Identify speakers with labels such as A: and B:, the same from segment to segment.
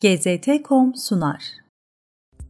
A: GZT.com sunar.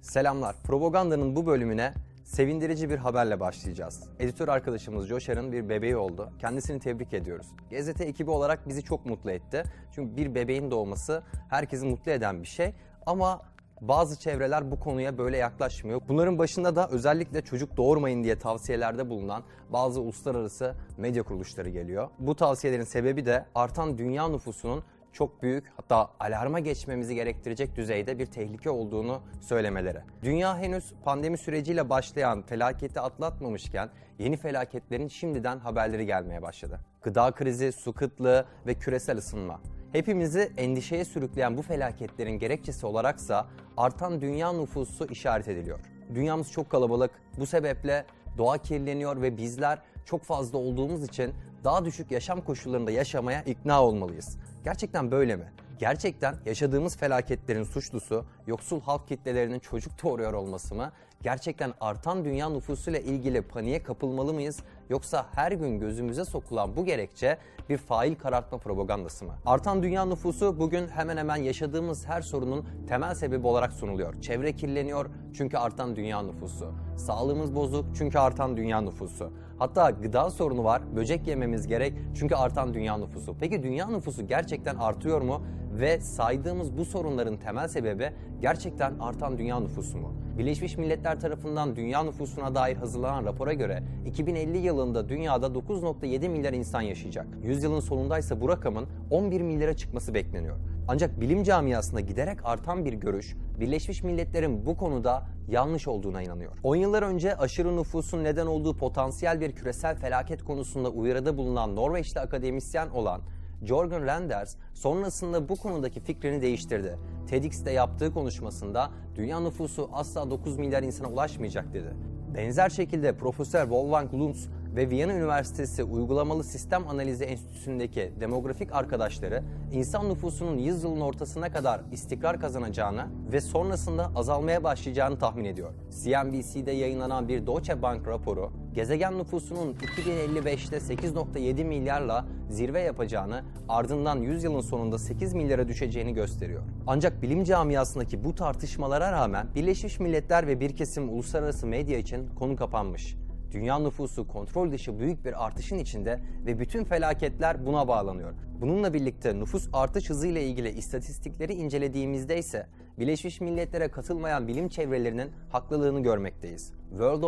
B: Selamlar. Propagandanın bu bölümüne sevindirici bir haberle başlayacağız. Editör arkadaşımız Joşar'ın bir bebeği oldu. Kendisini tebrik ediyoruz. GZT ekibi olarak bizi çok mutlu etti. Çünkü bir bebeğin doğması herkesi mutlu eden bir şey. Ama bazı çevreler bu konuya böyle yaklaşmıyor. Bunların başında da özellikle çocuk doğurmayın diye tavsiyelerde bulunan bazı uluslararası medya kuruluşları geliyor. Bu tavsiyelerin sebebi de artan dünya nüfusunun çok büyük hatta alarma geçmemizi gerektirecek düzeyde bir tehlike olduğunu söylemeleri. Dünya henüz pandemi süreciyle başlayan felaketi atlatmamışken yeni felaketlerin şimdiden haberleri gelmeye başladı. Gıda krizi, su kıtlığı ve küresel ısınma. Hepimizi endişeye sürükleyen bu felaketlerin gerekçesi olaraksa artan dünya nüfusu işaret ediliyor. Dünyamız çok kalabalık. Bu sebeple doğa kirleniyor ve bizler çok fazla olduğumuz için daha düşük yaşam koşullarında yaşamaya ikna olmalıyız. Gerçekten böyle mi? Gerçekten yaşadığımız felaketlerin suçlusu yoksul halk kitlelerinin çocuk doğuruyor olması mı? Gerçekten artan dünya nüfusuyla ilgili paniğe kapılmalı mıyız? Yoksa her gün gözümüze sokulan bu gerekçe bir fail karartma propagandası mı? Artan dünya nüfusu bugün hemen hemen yaşadığımız her sorunun temel sebebi olarak sunuluyor. Çevre kirleniyor çünkü artan dünya nüfusu. Sağlığımız bozuk çünkü artan dünya nüfusu. Hatta gıda sorunu var, böcek yememiz gerek çünkü artan dünya nüfusu. Peki dünya nüfusu gerçekten artıyor mu? Ve saydığımız bu sorunların temel sebebi gerçekten artan dünya nüfusu mu? Birleşmiş Milletler tarafından dünya nüfusuna dair hazırlanan rapora göre 2050 yılında dünyada 9.7 milyar insan yaşayacak. 100 yılın sonundaysa bu rakamın 11 milyara çıkması bekleniyor. Ancak bilim camiasında giderek artan bir görüş, Birleşmiş Milletler'in bu konuda yanlış olduğuna inanıyor. 10 yıllar önce aşırı nüfusun neden olduğu potansiyel bir küresel felaket konusunda uyarıda bulunan Norveçli akademisyen olan Jorgen Randers sonrasında bu konudaki fikrini değiştirdi. TEDx'te yaptığı konuşmasında dünya nüfusu asla 9 milyar insana ulaşmayacak dedi. Benzer şekilde Profesör Wolfgang Luntz ve Viyana Üniversitesi Uygulamalı Sistem Analizi Enstitüsü'ndeki demografik arkadaşları insan nüfusunun 100 yılın ortasına kadar istikrar kazanacağını ve sonrasında azalmaya başlayacağını tahmin ediyor. CNBC'de yayınlanan bir Deutsche Bank raporu gezegen nüfusunun 2055'te 8.7 milyarla zirve yapacağını, ardından 100 yılın sonunda 8 milyara düşeceğini gösteriyor. Ancak bilim camiasındaki bu tartışmalara rağmen Birleşmiş Milletler ve bir kesim uluslararası medya için konu kapanmış. Dünya nüfusu kontrol dışı büyük bir artışın içinde ve bütün felaketler buna bağlanıyor. Bununla birlikte nüfus artış hızı ile ilgili istatistikleri incelediğimizde ise Birleşmiş Milletler'e katılmayan bilim çevrelerinin haklılığını görmekteyiz. World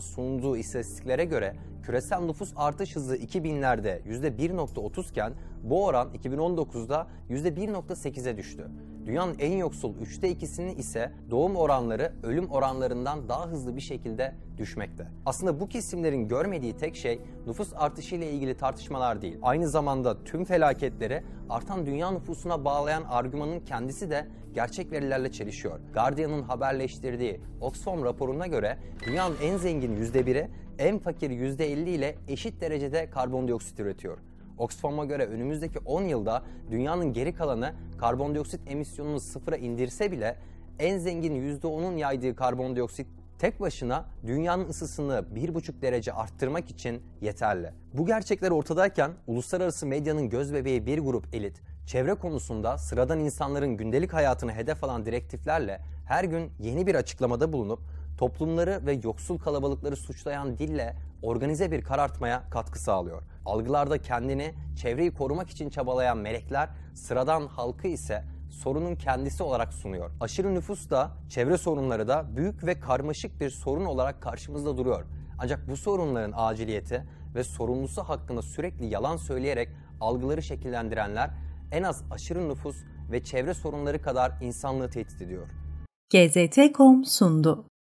B: sunduğu istatistiklere göre küresel nüfus artış hızı 2000'lerde %1.30 iken bu oran 2019'da %1.8'e düştü. Dünyanın en yoksul üçte ikisinin ise doğum oranları ölüm oranlarından daha hızlı bir şekilde düşmekte. Aslında bu kesimlerin görmediği tek şey nüfus artışı ile ilgili tartışmalar değil. Aynı zamanda tüm felaketleri artan dünya nüfusuna bağlayan argümanın kendisi de gerçek verilerle çelişiyor. Guardian'ın haberleştirdiği Oxfam raporuna göre dünyanın en zengin %1'i en fakir %50 ile eşit derecede karbondioksit üretiyor. Oxfam'a göre önümüzdeki 10 yılda dünyanın geri kalanı karbondioksit emisyonunu sıfıra indirse bile en zengin %10'un yaydığı karbondioksit tek başına dünyanın ısısını 1,5 derece arttırmak için yeterli. Bu gerçekler ortadayken uluslararası medyanın gözbebeği bir grup elit çevre konusunda sıradan insanların gündelik hayatını hedef alan direktiflerle her gün yeni bir açıklamada bulunup toplumları ve yoksul kalabalıkları suçlayan dille organize bir karartmaya katkı sağlıyor. Algılarda kendini, çevreyi korumak için çabalayan melekler sıradan halkı ise sorunun kendisi olarak sunuyor. Aşırı nüfus da, çevre sorunları da büyük ve karmaşık bir sorun olarak karşımızda duruyor. Ancak bu sorunların aciliyeti ve sorumlusu hakkında sürekli yalan söyleyerek algıları şekillendirenler en az aşırı nüfus ve çevre sorunları kadar insanlığı tehdit ediyor.
A: GZT.com sundu.